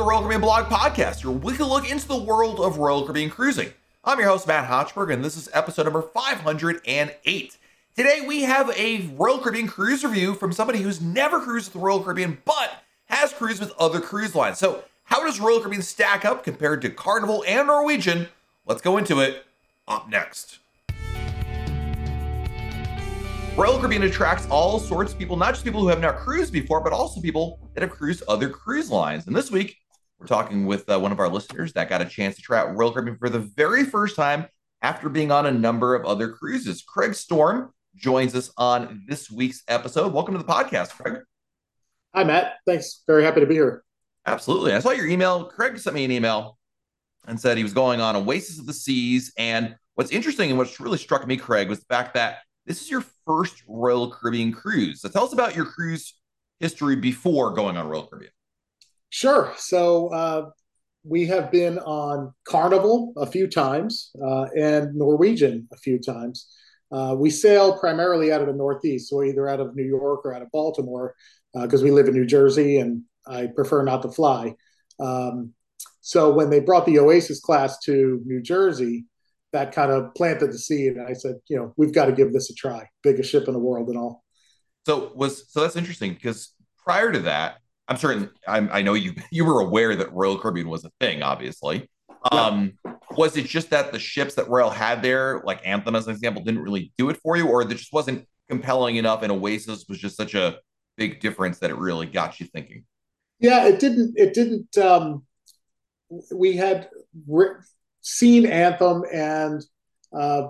The Royal Caribbean Blog Podcast, your weekly look into the world of Royal Caribbean cruising. I'm your host, Matt Hochberg, and this is episode number 508. Today, we have a Royal Caribbean cruise review from somebody who's never cruised with the Royal Caribbean, but has cruised with other cruise lines. So, how does Royal Caribbean stack up compared to Carnival and Norwegian? Let's go into it up next. Royal Caribbean attracts all sorts of people, not just people who have not cruised before, but also people that have cruised other cruise lines. And this week, we're talking with uh, one of our listeners that got a chance to try out Royal Caribbean for the very first time after being on a number of other cruises. Craig Storm joins us on this week's episode. Welcome to the podcast, Craig. Hi, Matt. Thanks. Very happy to be here. Absolutely. I saw your email. Craig sent me an email and said he was going on Oasis of the Seas. And what's interesting and what's really struck me, Craig, was the fact that this is your first Royal Caribbean cruise. So tell us about your cruise history before going on Royal Caribbean. Sure. So uh, we have been on Carnival a few times uh, and Norwegian a few times. Uh, we sail primarily out of the Northeast, so either out of New York or out of Baltimore, because uh, we live in New Jersey and I prefer not to fly. Um, so when they brought the Oasis class to New Jersey, that kind of planted the seed. And I said, you know, we've got to give this a try. Biggest ship in the world and all. So was so that's interesting because prior to that, I'm certain I'm, i know you you were aware that Royal Caribbean was a thing, obviously. Um, yeah. Was it just that the ships that Royal had there, like Anthem as an example, didn't really do it for you, or it just wasn't compelling enough, and Oasis was just such a big difference that it really got you thinking? Yeah, it didn't. It didn't. Um, we had re- seen Anthem, and uh,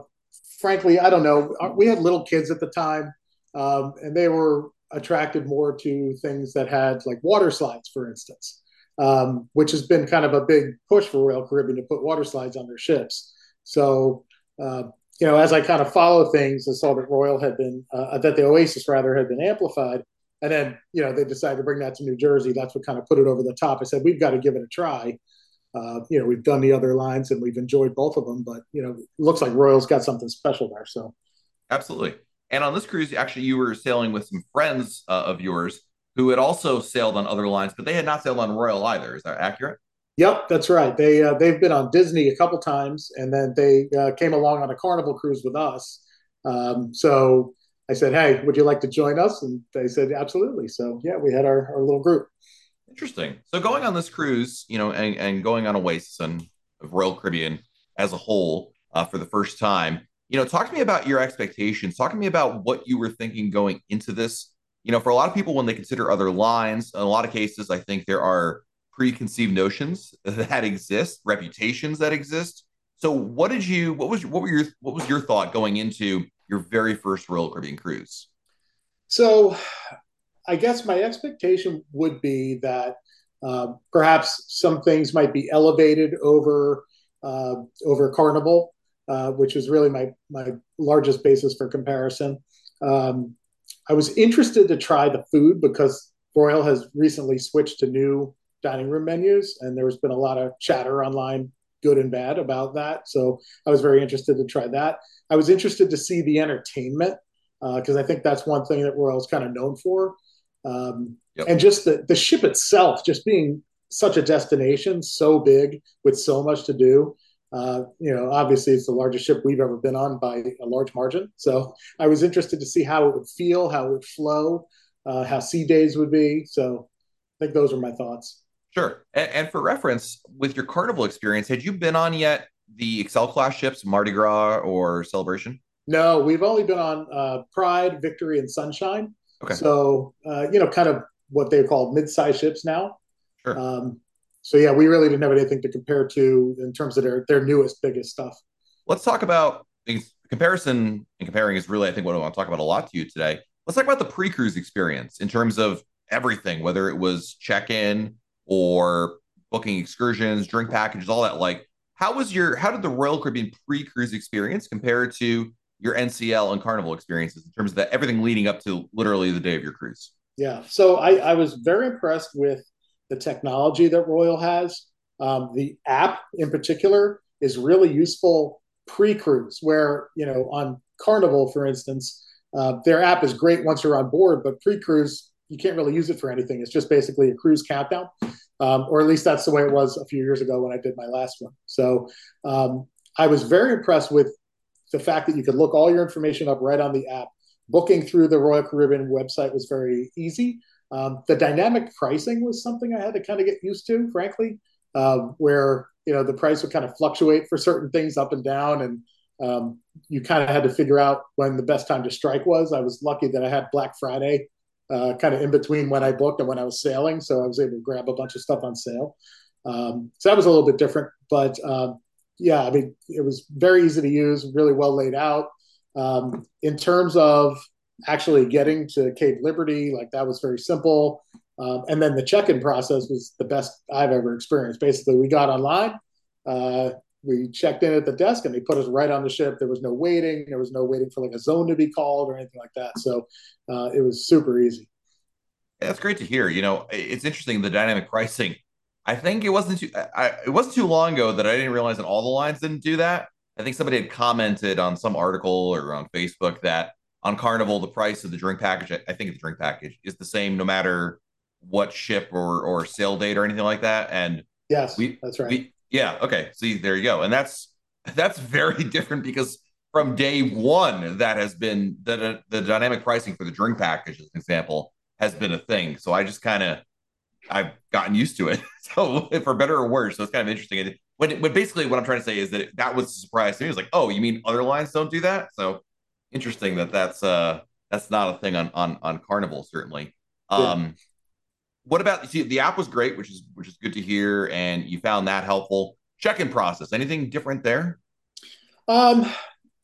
frankly, I don't know. We had little kids at the time, um, and they were attracted more to things that had like water slides, for instance, um, which has been kind of a big push for Royal Caribbean to put water slides on their ships. So, uh, you know, as I kind of follow things, I saw that Royal had been, uh, that the Oasis rather had been amplified. And then, you know, they decided to bring that to New Jersey. That's what kind of put it over the top. I said, we've got to give it a try. Uh, you know, we've done the other lines and we've enjoyed both of them, but you know, looks like Royal's got something special there. So, absolutely. And on this cruise, actually, you were sailing with some friends uh, of yours who had also sailed on other lines, but they had not sailed on Royal either. Is that accurate? Yep, that's right. They uh, they've been on Disney a couple times, and then they uh, came along on a Carnival cruise with us. Um, so I said, "Hey, would you like to join us?" And they said, "Absolutely." So yeah, we had our, our little group. Interesting. So going on this cruise, you know, and, and going on Oasis and of Royal Caribbean as a whole uh, for the first time, you know, talk to me about your expectations. Talk to me about what you were thinking going into this. You know, for a lot of people, when they consider other lines, in a lot of cases, I think there are preconceived notions that exist, reputations that exist. So, what did you? What was what were your what was your thought going into your very first Royal Caribbean cruise? So, I guess my expectation would be that uh, perhaps some things might be elevated over uh, over Carnival, uh, which is really my my largest basis for comparison. Um, I was interested to try the food because Royal has recently switched to new dining room menus, and there's been a lot of chatter online, good and bad, about that. So I was very interested to try that. I was interested to see the entertainment because uh, I think that's one thing that Royal's kind of known for. Um, yep. And just the, the ship itself, just being such a destination, so big with so much to do. Uh, you know, obviously it's the largest ship we've ever been on by a large margin. So I was interested to see how it would feel, how it would flow, uh, how sea days would be. So I think those are my thoughts. Sure. And, and, for reference, with your carnival experience, had you been on yet the Excel class ships, Mardi Gras or Celebration? No, we've only been on uh, Pride, Victory, and Sunshine. Okay. So, uh, you know, kind of what they call mid-sized ships now. Sure. Um, so yeah, we really didn't have anything to compare to in terms of their their newest, biggest stuff. Let's talk about comparison and comparing is really, I think, what I want to talk about a lot to you today. Let's talk about the pre-cruise experience in terms of everything, whether it was check-in or booking excursions, drink packages, all that. Like, how was your how did the Royal Caribbean pre-cruise experience compare to your NCL and Carnival experiences in terms of that everything leading up to literally the day of your cruise? Yeah, so I, I was very impressed with the technology that Royal has. Um, the app in particular is really useful pre-cruise, where you know on Carnival, for instance, uh, their app is great once you're on board, but pre-cruise you can't really use it for anything. It's just basically a cruise countdown. um, or at least that's the way it was a few years ago when I did my last one. So um, I was very impressed with the fact that you could look all your information up right on the app. Booking through the Royal Caribbean website was very easy. Um, the dynamic pricing was something I had to kind of get used to, frankly, uh, where you know the price would kind of fluctuate for certain things up and down, and um, you kind of had to figure out when the best time to strike was. I was lucky that I had Black Friday uh, kind of in between when I booked and when I was sailing, so I was able to grab a bunch of stuff on sale. Um, so that was a little bit different, but um, yeah, I mean, it was very easy to use, really well laid out. Um, in terms of actually getting to Cape Liberty, like that was very simple. Um, and then the check-in process was the best I've ever experienced. Basically, we got online, uh, we checked in at the desk, and they put us right on the ship. There was no waiting. There was no waiting for like a zone to be called or anything like that. So uh, it was super easy. That's great to hear. You know, it's interesting the dynamic pricing. I think it wasn't too. I, it wasn't too long ago that I didn't realize that all the lines didn't do that. I think somebody had commented on some article or on Facebook that on Carnival the price of the drink package, I think the drink package is the same no matter what ship or or sale date or anything like that. And yes, we that's right. We, yeah. Okay. See, there you go. And that's that's very different because from day one, that has been the the dynamic pricing for the drink package, as an example, has been a thing. So I just kind of I've gotten used to it. So for better or worse, so it's kind of interesting. And when, when basically what I'm trying to say is that that was a surprise to me. It was like, oh, you mean other lines don't do that? So interesting that that's uh that's not a thing on on on Carnival certainly. Um, yeah. what about see the app was great, which is which is good to hear, and you found that helpful. Check-in process, anything different there? Um,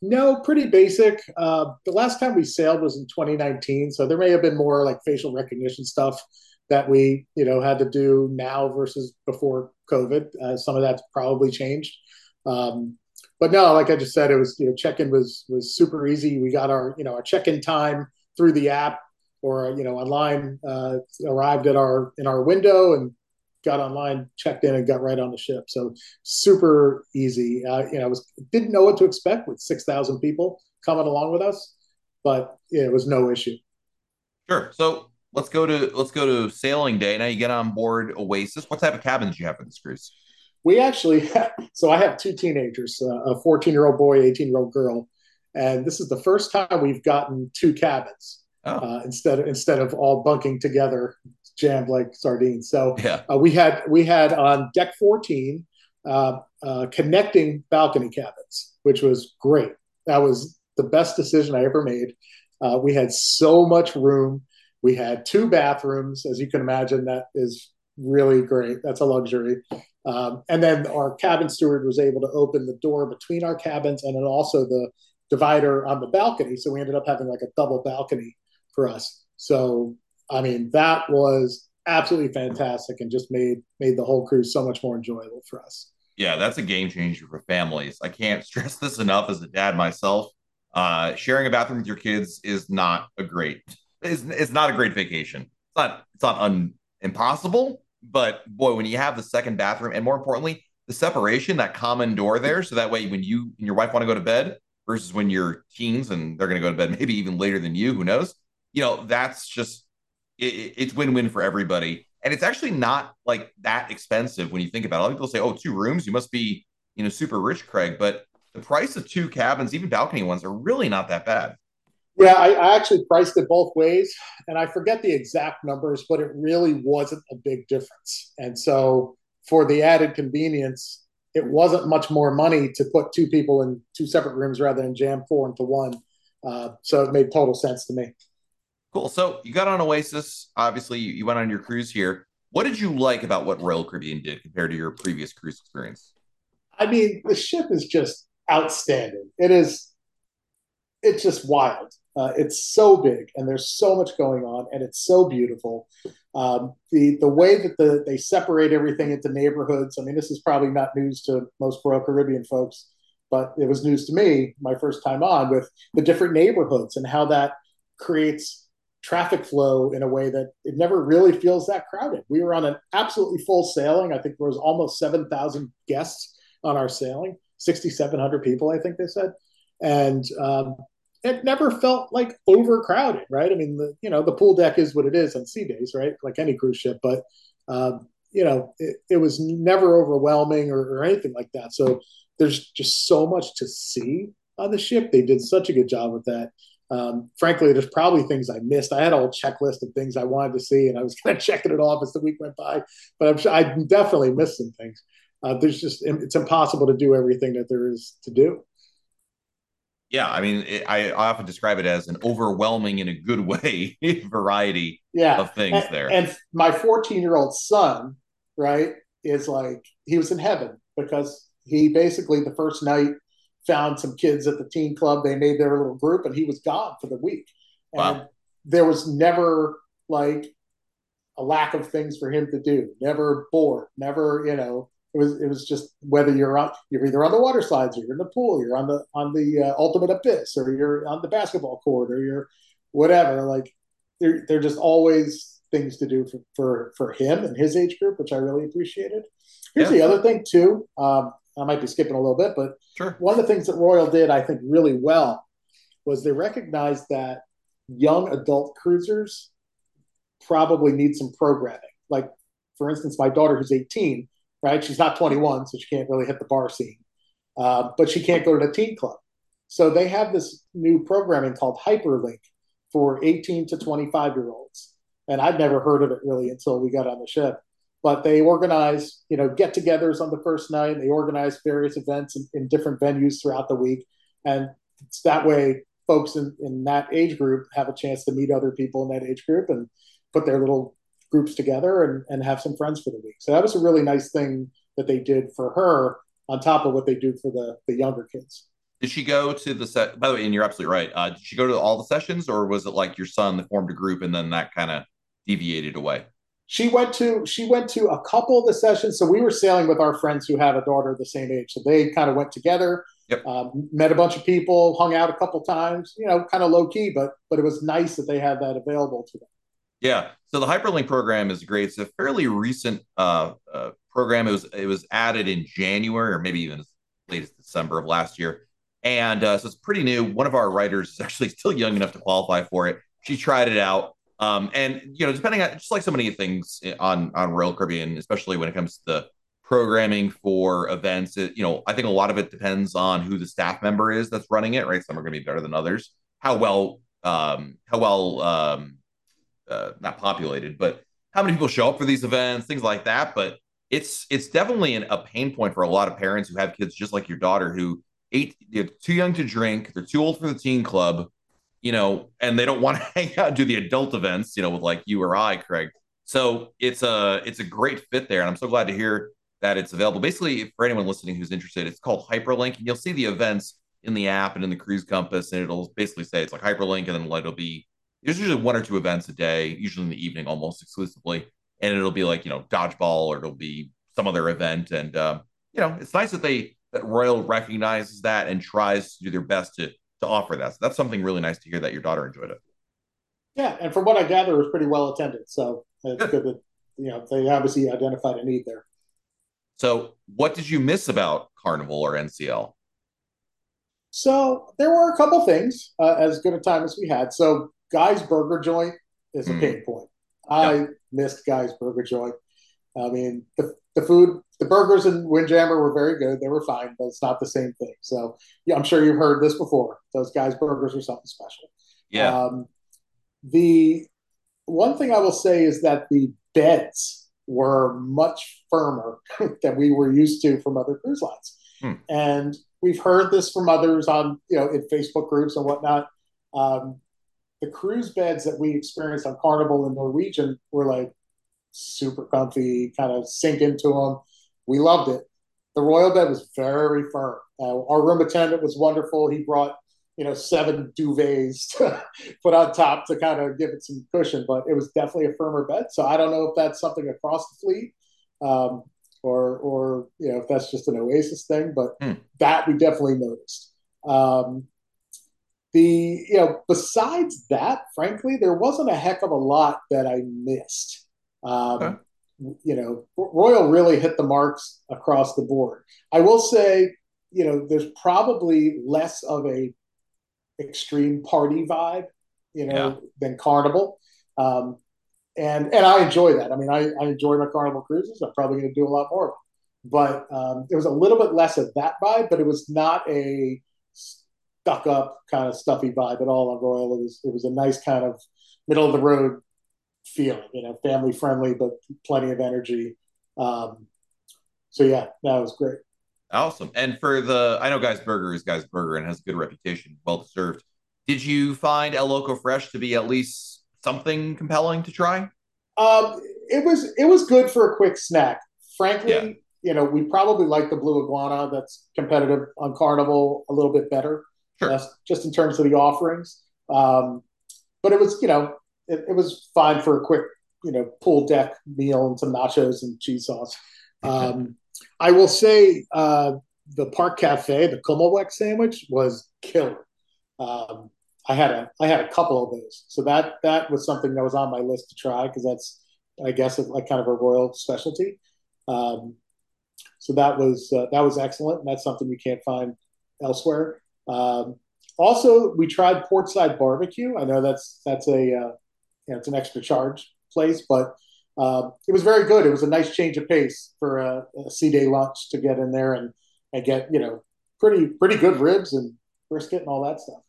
no, pretty basic. Uh, the last time we sailed was in 2019, so there may have been more like facial recognition stuff that we you know had to do now versus before COVID. Uh, some of that's probably changed. Um, but no, like I just said, it was you know check-in was was super easy. We got our you know our check-in time through the app or you know online. Uh, arrived at our in our window and got online, checked in, and got right on the ship. So super easy. Uh, you know, I was didn't know what to expect with six thousand people coming along with us, but yeah, it was no issue. Sure. So let's go to let's go to sailing day. Now you get on board Oasis. What type of cabins do you have for this cruise? We actually, so I have two teenagers, uh, a 14 year old boy, 18 year old girl, and this is the first time we've gotten two cabins oh. uh, instead of instead of all bunking together, jammed like sardines. So yeah. uh, we had we had on deck 14 uh, uh, connecting balcony cabins, which was great. That was the best decision I ever made. Uh, we had so much room we had two bathrooms, as you can imagine. That is really great. That's a luxury. Um, and then our cabin steward was able to open the door between our cabins and then also the divider on the balcony. So we ended up having like a double balcony for us. So I mean, that was absolutely fantastic and just made made the whole cruise so much more enjoyable for us. Yeah, that's a game changer for families. I can't stress this enough as a dad myself. Uh, sharing a bathroom with your kids is not a great is is not a great vacation. It's not it's not un, impossible, but boy, when you have the second bathroom and more importantly, the separation, that common door there, so that way when you and your wife want to go to bed versus when you're teens and they're going to go to bed maybe even later than you, who knows? You know, that's just it, it's win-win for everybody. And it's actually not like that expensive when you think about it. A lot of people say, "Oh, two rooms, you must be, you know, super rich, Craig." But the price of two cabins, even balcony ones, are really not that bad. Yeah, I, I, actually priced it both ways, and I forget the exact numbers, but it really wasn't a big difference. And so, for the added convenience, it wasn't much more money to put two people in two separate rooms rather than jam four into one. Uh, so it made total sense to me. Cool. So you got on Oasis. Obviously, you, you went on your cruise here. What did you like about what Royal Caribbean did compared to your previous cruise experience? I mean, the ship is just outstanding. It is. It's just wild. Uh, it's so big and there's so much going on and it's so beautiful. Um, the the way that the they separate everything into neighborhoods. I mean, this is probably not news to most Royal Caribbean folks, but it was news to me my first time on with the different neighborhoods and how that creates traffic flow in a way that it never really feels that crowded. We were on an absolutely full sailing. I think there was almost seven thousand guests on our sailing, sixty seven hundred people, I think they said, and um, it never felt like overcrowded, right? I mean, the you know the pool deck is what it is on sea days, right? Like any cruise ship, but um, you know, it, it was never overwhelming or, or anything like that. So there's just so much to see on the ship. They did such a good job with that. Um, frankly, there's probably things I missed. I had a whole checklist of things I wanted to see, and I was kind of checking it off as the week went by. But I'm sure I definitely missed some things. Uh, there's just it's impossible to do everything that there is to do. Yeah, I mean, it, I, often describe it as an overwhelming, in a good way, variety yeah. of things and, there. And my 14 year old son, right, is like he was in heaven because he basically the first night found some kids at the teen club. They made their little group, and he was gone for the week. And wow. there was never like a lack of things for him to do. Never bored. Never, you know, it was it was just whether you're on you're either on the water slides or you're in the pool, you're on the on the uh, ultimate abyss, or you're on the basketball court, or you're whatever. Like they're they're just always things to do for for, for him and his age group, which I really appreciated. Here's yeah. the other thing too. Um, I might be skipping a little bit, but sure. one of the things that Royal did, I think, really well was they recognized that young adult cruisers probably need some programming. Like, for instance, my daughter, who's 18, right? She's not 21, so she can't really hit the bar scene, uh, but she can't go to the teen club. So they have this new programming called Hyperlink for 18 to 25 year olds. And I'd never heard of it really until we got on the ship but they organize you know get-togethers on the first night they organize various events in, in different venues throughout the week and it's that way folks in, in that age group have a chance to meet other people in that age group and put their little groups together and, and have some friends for the week so that was a really nice thing that they did for her on top of what they do for the, the younger kids did she go to the set by the way and you're absolutely right uh, did she go to all the sessions or was it like your son that formed a group and then that kind of deviated away she went to she went to a couple of the sessions. So we were sailing with our friends who have a daughter the same age. So they kind of went together, yep. um, met a bunch of people, hung out a couple times. You know, kind of low key, but but it was nice that they had that available to them. Yeah. So the hyperlink program is great. It's a fairly recent uh, uh, program. It was it was added in January or maybe even as late as December of last year. And uh, so it's pretty new. One of our writers is actually still young enough to qualify for it. She tried it out um, and you know, depending on just like so many things on on Royal Caribbean, especially when it comes to the programming for events, it, you know, I think a lot of it depends on who the staff member is that's running it. Right, some are going to be better than others. How well, um, how well, um, uh, not populated, but how many people show up for these events, things like that. But it's it's definitely an, a pain point for a lot of parents who have kids just like your daughter who eight, they're too young to drink, they're too old for the teen club you know, and they don't want to hang out do the adult events, you know, with like you or I, Craig. So it's a it's a great fit there, and I'm so glad to hear that it's available. Basically, for anyone listening who's interested, it's called Hyperlink, and you'll see the events in the app and in the cruise compass, and it'll basically say it's like Hyperlink, and then it'll be there's usually one or two events a day, usually in the evening, almost exclusively, and it'll be like you know dodgeball or it'll be some other event, and uh, you know it's nice that they that Royal recognizes that and tries to do their best to to offer that. So that's something really nice to hear that your daughter enjoyed it. Yeah, and from what I gather, it was pretty well attended. So it's good, good that you know they obviously identified a need there. So, what did you miss about Carnival or NCL? So there were a couple things uh, as good a time as we had. So Guy's Burger Joint is a mm. pain point. I yep. missed Guy's Burger Joint. I mean, the, the food, the burgers in Windjammer were very good. They were fine, but it's not the same thing. So, yeah, I'm sure you've heard this before. Those guys' burgers are something special. Yeah. Um, the one thing I will say is that the beds were much firmer than we were used to from other cruise lines. Hmm. And we've heard this from others on, you know, in Facebook groups and whatnot. Um, the cruise beds that we experienced on Carnival and Norwegian were like super comfy, kind of sink into them. We loved it. The royal bed was very firm. Uh, our room attendant was wonderful. He brought you know seven duvets to put on top to kind of give it some cushion, but it was definitely a firmer bed. So I don't know if that's something across the fleet. Um, or, or you know, if that's just an Oasis thing, but hmm. that we definitely noticed. Um, the you know, besides that, frankly, there wasn't a heck of a lot that I missed. Um, okay. You know, Royal really hit the marks across the board. I will say, you know, there's probably less of a extreme party vibe, you know, yeah. than Carnival. Um, and and I enjoy that. I mean, I, I enjoy my Carnival cruises. I'm probably going to do a lot more. But um, it was a little bit less of that vibe, but it was not a stuck up kind of stuffy vibe at all on Royal. It was it was a nice kind of middle of the road feeling, you know, family friendly, but plenty of energy. Um, so yeah, that was great. Awesome. And for the, I know Guy's Burger is Guy's Burger and has a good reputation, well deserved. Did you find El Loco Fresh to be at least something compelling to try? Um, it was it was good for a quick snack. Frankly, yeah. you know, we probably like the Blue Iguana that's competitive on Carnival a little bit better, sure. just, just in terms of the offerings. Um, but it was, you know, it, it, was fine for a quick, you know, pool deck meal and some nachos and cheese sauce. Um, I will say uh, the Park Cafe, the Kummelweck sandwich was killer. Um, I had a I had a couple of those, so that that was something that was on my list to try because that's I guess like kind of a royal specialty. Um, so that was uh, that was excellent, and that's something you can't find elsewhere. Um, also, we tried Portside Barbecue. I know that's that's a uh, you know, it's an extra charge place, but uh, it was very good. It was a nice change of pace for a, a sea day lunch to get in there and and get you know pretty pretty good ribs and brisket and all that stuff.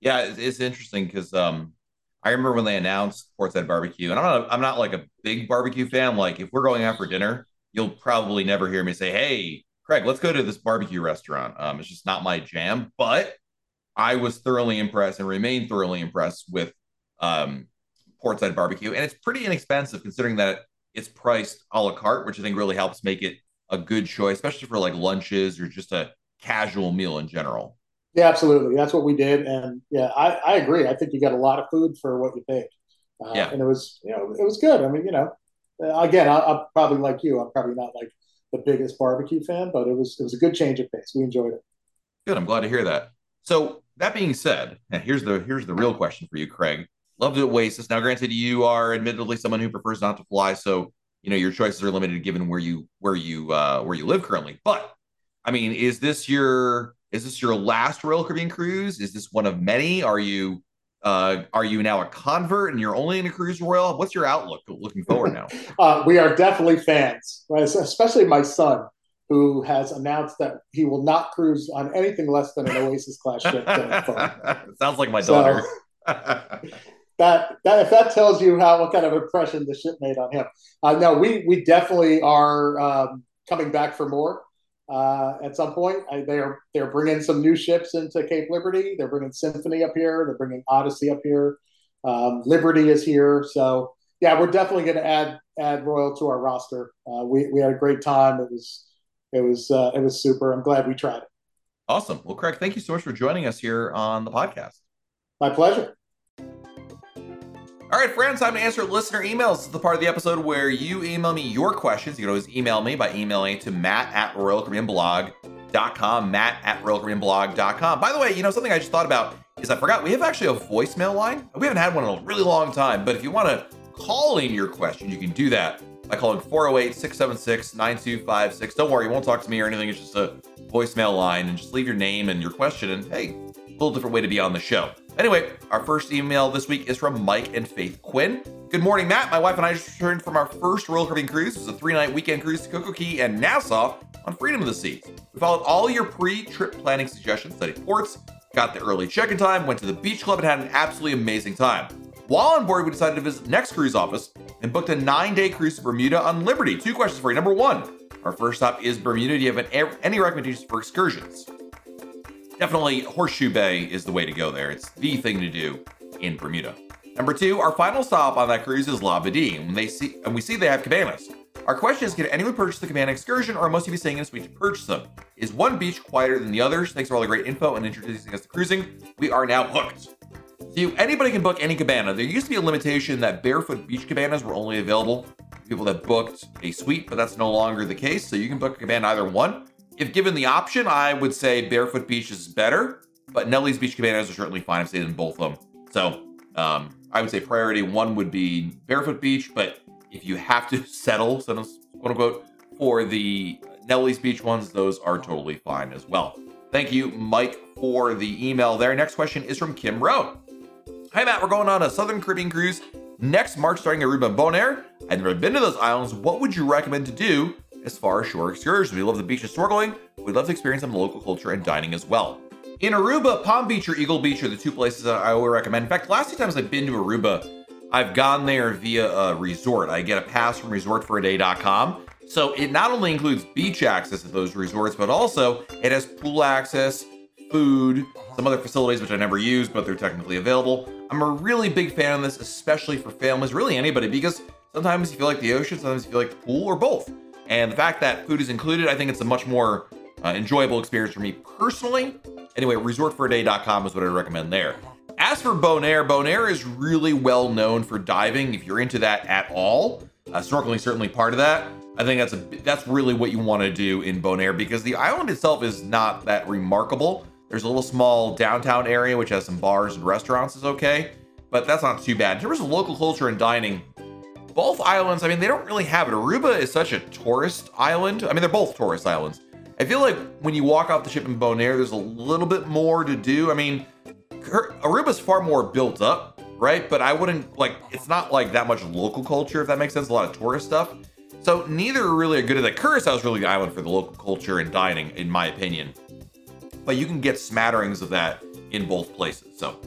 Yeah, it's, interesting because um, I remember when they announced Portside Barbecue, and I'm not I'm not like a big barbecue fan. Like if we're going out for dinner, you'll probably never hear me say, "Hey, Craig, let's go to this barbecue restaurant." Um, it's just not my jam. But I was thoroughly impressed and remain thoroughly impressed with um, Portside Barbecue, and it's pretty inexpensive considering that it's priced a la carte, which I think really helps make it a good choice, especially for like lunches or just a casual meal in general. Yeah, absolutely. That's what we did, and yeah, I, I agree. I think you got a lot of food for what you paid. Uh, yeah, and it was you know it was good. I mean, you know, uh, again, I, am probably like you. I'm probably not like the biggest barbecue fan, but it was it was a good change of pace. We enjoyed it. Good. I'm glad to hear that. So that being said, here's the here's the real question for you, Craig. Loved it Oasis. Now, granted, you are admittedly someone who prefers not to fly, so you know your choices are limited given where you where you uh, where you live currently. But I mean, is this your is this your last Royal Caribbean cruise? Is this one of many? Are you uh, are you now a convert and you're only in a cruise royal? What's your outlook looking forward now? uh, we are definitely fans, right? especially my son, who has announced that he will not cruise on anything less than an Oasis class ship. Sounds like my daughter. So, that, that if that tells you how what kind of impression the ship made on him. Uh, no, we we definitely are um, coming back for more uh, at some point. I, they're they're bringing some new ships into Cape Liberty. They're bringing Symphony up here. They're bringing Odyssey up here. Um, Liberty is here. So yeah, we're definitely going to add add Royal to our roster. Uh, we we had a great time. It was it was uh, it was super. I'm glad we tried it. Awesome. Well, Craig, thank you so much for joining us here on the podcast. My pleasure. All right, friends, time to answer listener emails. This is the part of the episode where you email me your questions. You can always email me by emailing to matt at royalcaribbeanblog.com, matt at royalcaribbeanblog.com. By the way, you know, something I just thought about is I forgot we have actually a voicemail line. We haven't had one in a really long time, but if you want to call in your question, you can do that by calling 408 676 9256. Don't worry, you won't talk to me or anything. It's just a voicemail line and just leave your name and your question. And hey, a little different way to be on the show. Anyway, our first email this week is from Mike and Faith Quinn. Good morning, Matt. My wife and I just returned from our first Royal Caribbean cruise. It was a three night weekend cruise to Coco Cay and Nassau on Freedom of the Seas. We followed all your pre trip planning suggestions, studied ports, got the early check in time, went to the beach club, and had an absolutely amazing time. While on board, we decided to visit next cruise office and booked a nine day cruise to Bermuda on Liberty. Two questions for you. Number one, our first stop is Bermuda. Do you have any recommendations for excursions? Definitely Horseshoe Bay is the way to go there. It's the thing to do in Bermuda. Number two, our final stop on that cruise is Labadee, and they see and we see they have cabanas. Our question is, can anyone purchase the cabana excursion, or must you be staying in a suite to purchase them? Is one beach quieter than the others? Thanks for all the great info and introducing us to cruising. We are now hooked. So anybody can book any cabana. There used to be a limitation that barefoot beach cabanas were only available to people that booked a suite, but that's no longer the case. So you can book a cabana either one if given the option, I would say Barefoot Beach is better, but Nellie's Beach Cabanas are certainly fine. I've stayed in both of them. So um, I would say priority one would be Barefoot Beach, but if you have to settle, so quote unquote, for the Nellie's Beach ones, those are totally fine as well. Thank you, Mike, for the email there. Next question is from Kim Rowe. Hi, Matt. We're going on a Southern Caribbean cruise Next March, starting Aruba and Bonaire. I've never been to those islands. What would you recommend to do as far as shore excursions? We love the beach and snorkeling. We'd love to experience some local culture and dining as well. In Aruba, Palm Beach or Eagle Beach are the two places that I would recommend. In fact, the last two times I've been to Aruba, I've gone there via a resort. I get a pass from resortforaday.com. So it not only includes beach access at those resorts, but also it has pool access, food, some other facilities which I never use, but they're technically available. I'm a really big fan of this, especially for families, really anybody, because sometimes you feel like the ocean, sometimes you feel like the pool, or both. And the fact that food is included, I think it's a much more uh, enjoyable experience for me personally. Anyway, resortforaday.com is what I recommend there. As for Bonaire, Bonaire is really well known for diving. If you're into that at all, uh, snorkeling certainly part of that. I think that's a that's really what you want to do in Bonaire because the island itself is not that remarkable. There's a little small downtown area which has some bars and restaurants is okay, but that's not too bad. In terms of local culture and dining, both islands, I mean, they don't really have it. Aruba is such a tourist island. I mean, they're both tourist islands. I feel like when you walk off the ship in Bonaire, there's a little bit more to do. I mean, Aruba's far more built up, right? But I wouldn't like it's not like that much local culture, if that makes sense. A lot of tourist stuff. So neither are really are good at that. Curacao is really the island for the local culture and dining, in my opinion. But you can get smatterings of that in both places. So,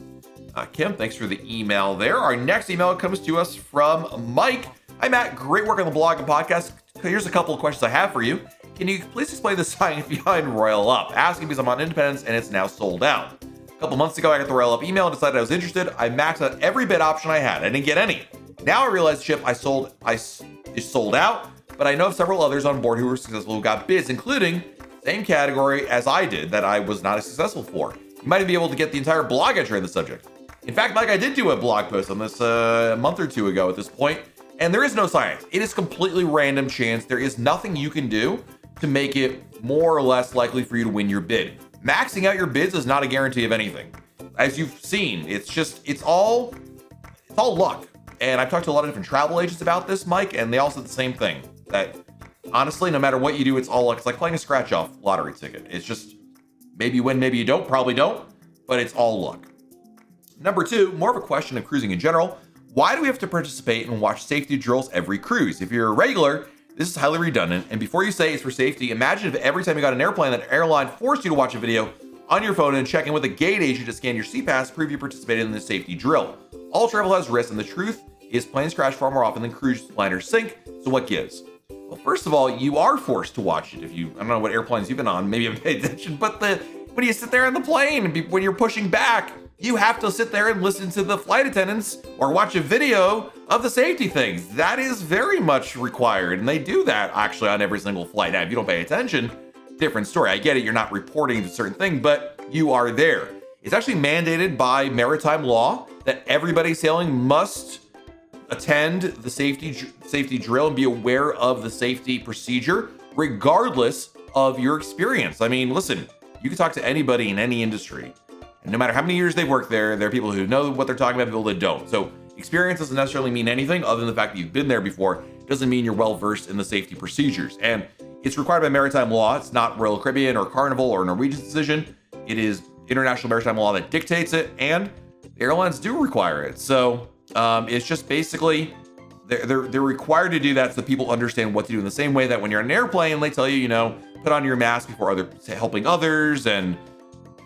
uh, Kim, thanks for the email there. Our next email comes to us from Mike. Hi, Matt. Great work on the blog and podcast. Here's a couple of questions I have for you. Can you please explain the science behind Royal Up? Asking because I'm on Independence and it's now sold out. A couple months ago, I got the Royal Up email and decided I was interested. I maxed out every bid option I had. I didn't get any. Now I realize the ship I sold I is sold out, but I know of several others on board who were successful who got bids, including same category as I did that I was not as successful for. You might be able to get the entire blog entry on the subject. In fact, Mike, I did do a blog post on this uh, a month or two ago at this point, and there is no science. It is completely random chance. There is nothing you can do to make it more or less likely for you to win your bid. Maxing out your bids is not a guarantee of anything. As you've seen, it's just it's all it's all luck. And I've talked to a lot of different travel agents about this, Mike, and they all said the same thing. That honestly, no matter what you do, it's all luck. It's like playing a scratch off lottery ticket. It's just maybe you win, maybe you don't, probably don't, but it's all luck. Number two, more of a question of cruising in general. Why do we have to participate and watch safety drills every cruise? If you're a regular, this is highly redundant. And before you say it's for safety, imagine if every time you got an airplane, that airline forced you to watch a video on your phone and check in with a gate agent to scan your SeaPass to prove you participated in the safety drill. All travel has risks, and the truth is planes crash far more often than cruise liners sink. So what gives? Well, first of all, you are forced to watch it. If you, I don't know what airplanes you've been on, maybe you haven't paid attention, but the when you sit there on the plane when you're pushing back, you have to sit there and listen to the flight attendants or watch a video of the safety things. That is very much required, and they do that actually on every single flight. Now, if you don't pay attention, different story. I get it, you're not reporting to certain thing, but you are there. It's actually mandated by maritime law that everybody sailing must attend the safety safety drill and be aware of the safety procedure regardless of your experience. I mean, listen, you can talk to anybody in any industry and no matter how many years they've worked there, there are people who know what they're talking about, people that don't. So experience doesn't necessarily mean anything other than the fact that you've been there before. Doesn't mean you're well versed in the safety procedures. And it's required by maritime law. It's not Royal Caribbean or Carnival or Norwegian decision. It is international maritime law that dictates it, and the airlines do require it. So um, it's just basically they're, they're, they're required to do that so people understand what to do in the same way that when you're on an airplane, they tell you, you know, put on your mask before other helping others and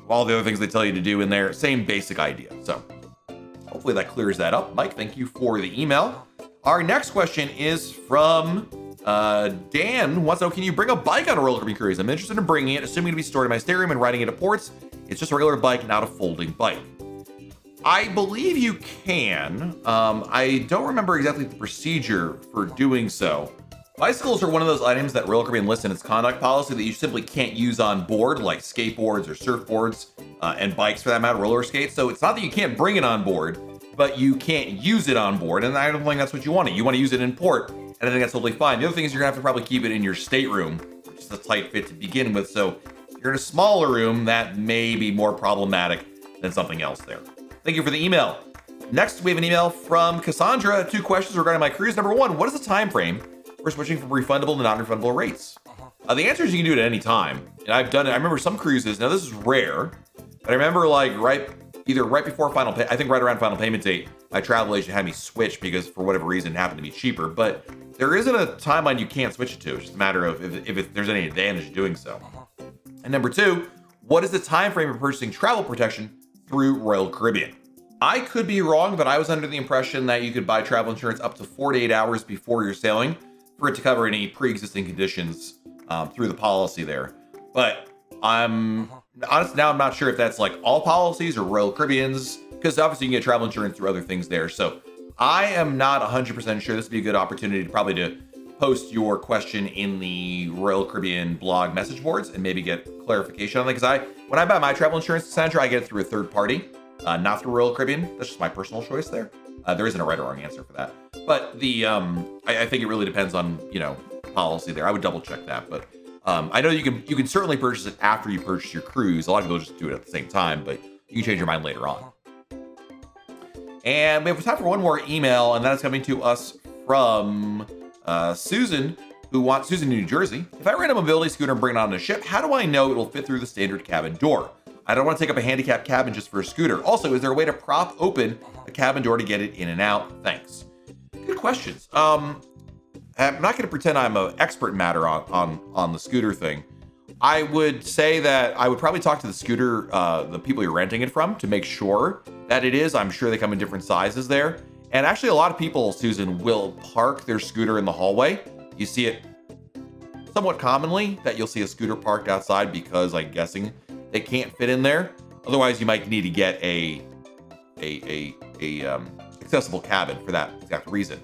all the other things they tell you to do in there. Same basic idea. So hopefully that clears that up. Mike, thank you for the email. Our next question is from uh, Dan to know, can you bring a bike on a roller coaster cruise? I'm interested in bringing it, assuming to be stored in my stateroom and riding it at ports. It's just a regular bike, not a folding bike. I believe you can. Um, I don't remember exactly the procedure for doing so. Bicycles are one of those items that Royal Caribbean lists in its conduct policy that you simply can't use on board, like skateboards or surfboards, uh, and bikes for that matter, roller skates. So it's not that you can't bring it on board, but you can't use it on board. And I don't think that's what you want. You want to use it in port, and I think that's totally fine. The other thing is you're gonna have to probably keep it in your stateroom, which is a tight fit to begin with. So if you're in a smaller room, that may be more problematic than something else there. Thank you for the email. Next, we have an email from Cassandra. Two questions regarding my cruise. Number one, what is the time frame for switching from refundable to non-refundable rates? Uh, the answer is you can do it at any time. And I've done it. I remember some cruises. Now this is rare, but I remember like right either right before final pay. I think right around final payment date, my travel agent had me switch because for whatever reason it happened to be cheaper. But there isn't a timeline you can't switch it to. It's just a matter of if, if it, there's any advantage doing so. And number two, what is the time frame of purchasing travel protection through Royal Caribbean? I could be wrong, but I was under the impression that you could buy travel insurance up to 48 hours before you're sailing for it to cover any pre-existing conditions um, through the policy there. But I'm honestly now I'm not sure if that's like all policies or Royal Caribbean's because obviously you can get travel insurance through other things there. So I am not 100% sure. This would be a good opportunity to probably to post your question in the Royal Caribbean blog message boards and maybe get clarification on that. Because I, when I buy my travel insurance, Sandra, I get it through a third party uh, not through Royal Caribbean. That's just my personal choice there. Uh, there isn't a right or wrong answer for that. But the um, I, I, think it really depends on you know policy there. I would double check that, but um, I know you can you can certainly purchase it after you purchase your cruise. A lot of people just do it at the same time, but you can change your mind later on. And we have time for one more email, and that is coming to us from uh, Susan, who wants Susan in New Jersey. If I rent a mobility scooter and bring it on a ship, how do I know it will fit through the standard cabin door? I don't want to take up a handicap cabin just for a scooter. Also, is there a way to prop open a cabin door to get it in and out? Thanks. Good questions. Um, I'm not going to pretend I'm an expert matter on, on on the scooter thing. I would say that I would probably talk to the scooter, uh, the people you're renting it from, to make sure that it is. I'm sure they come in different sizes there. And actually, a lot of people, Susan, will park their scooter in the hallway. You see it somewhat commonly that you'll see a scooter parked outside because I'm guessing they can't fit in there. Otherwise, you might need to get a a a, a um, accessible cabin for that exact reason.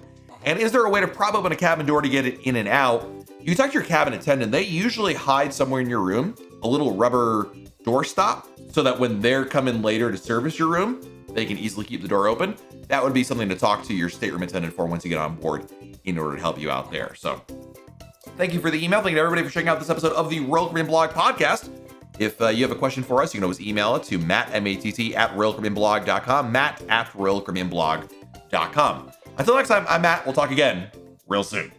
And is there a way to prop open a cabin door to get it in and out? You talk to your cabin attendant. They usually hide somewhere in your room a little rubber door stop so that when they're coming later to service your room, they can easily keep the door open. That would be something to talk to your stateroom attendant for once you get on board in order to help you out there. So, thank you for the email. Thank you everybody for checking out this episode of the Royal Caribbean Blog Podcast. If uh, you have a question for us, you can always email it to matt, M-A-T-T, at royalcaribbeanblog.com, matt at royalcaribbeanblog.com. Until next time, I'm Matt. We'll talk again real soon.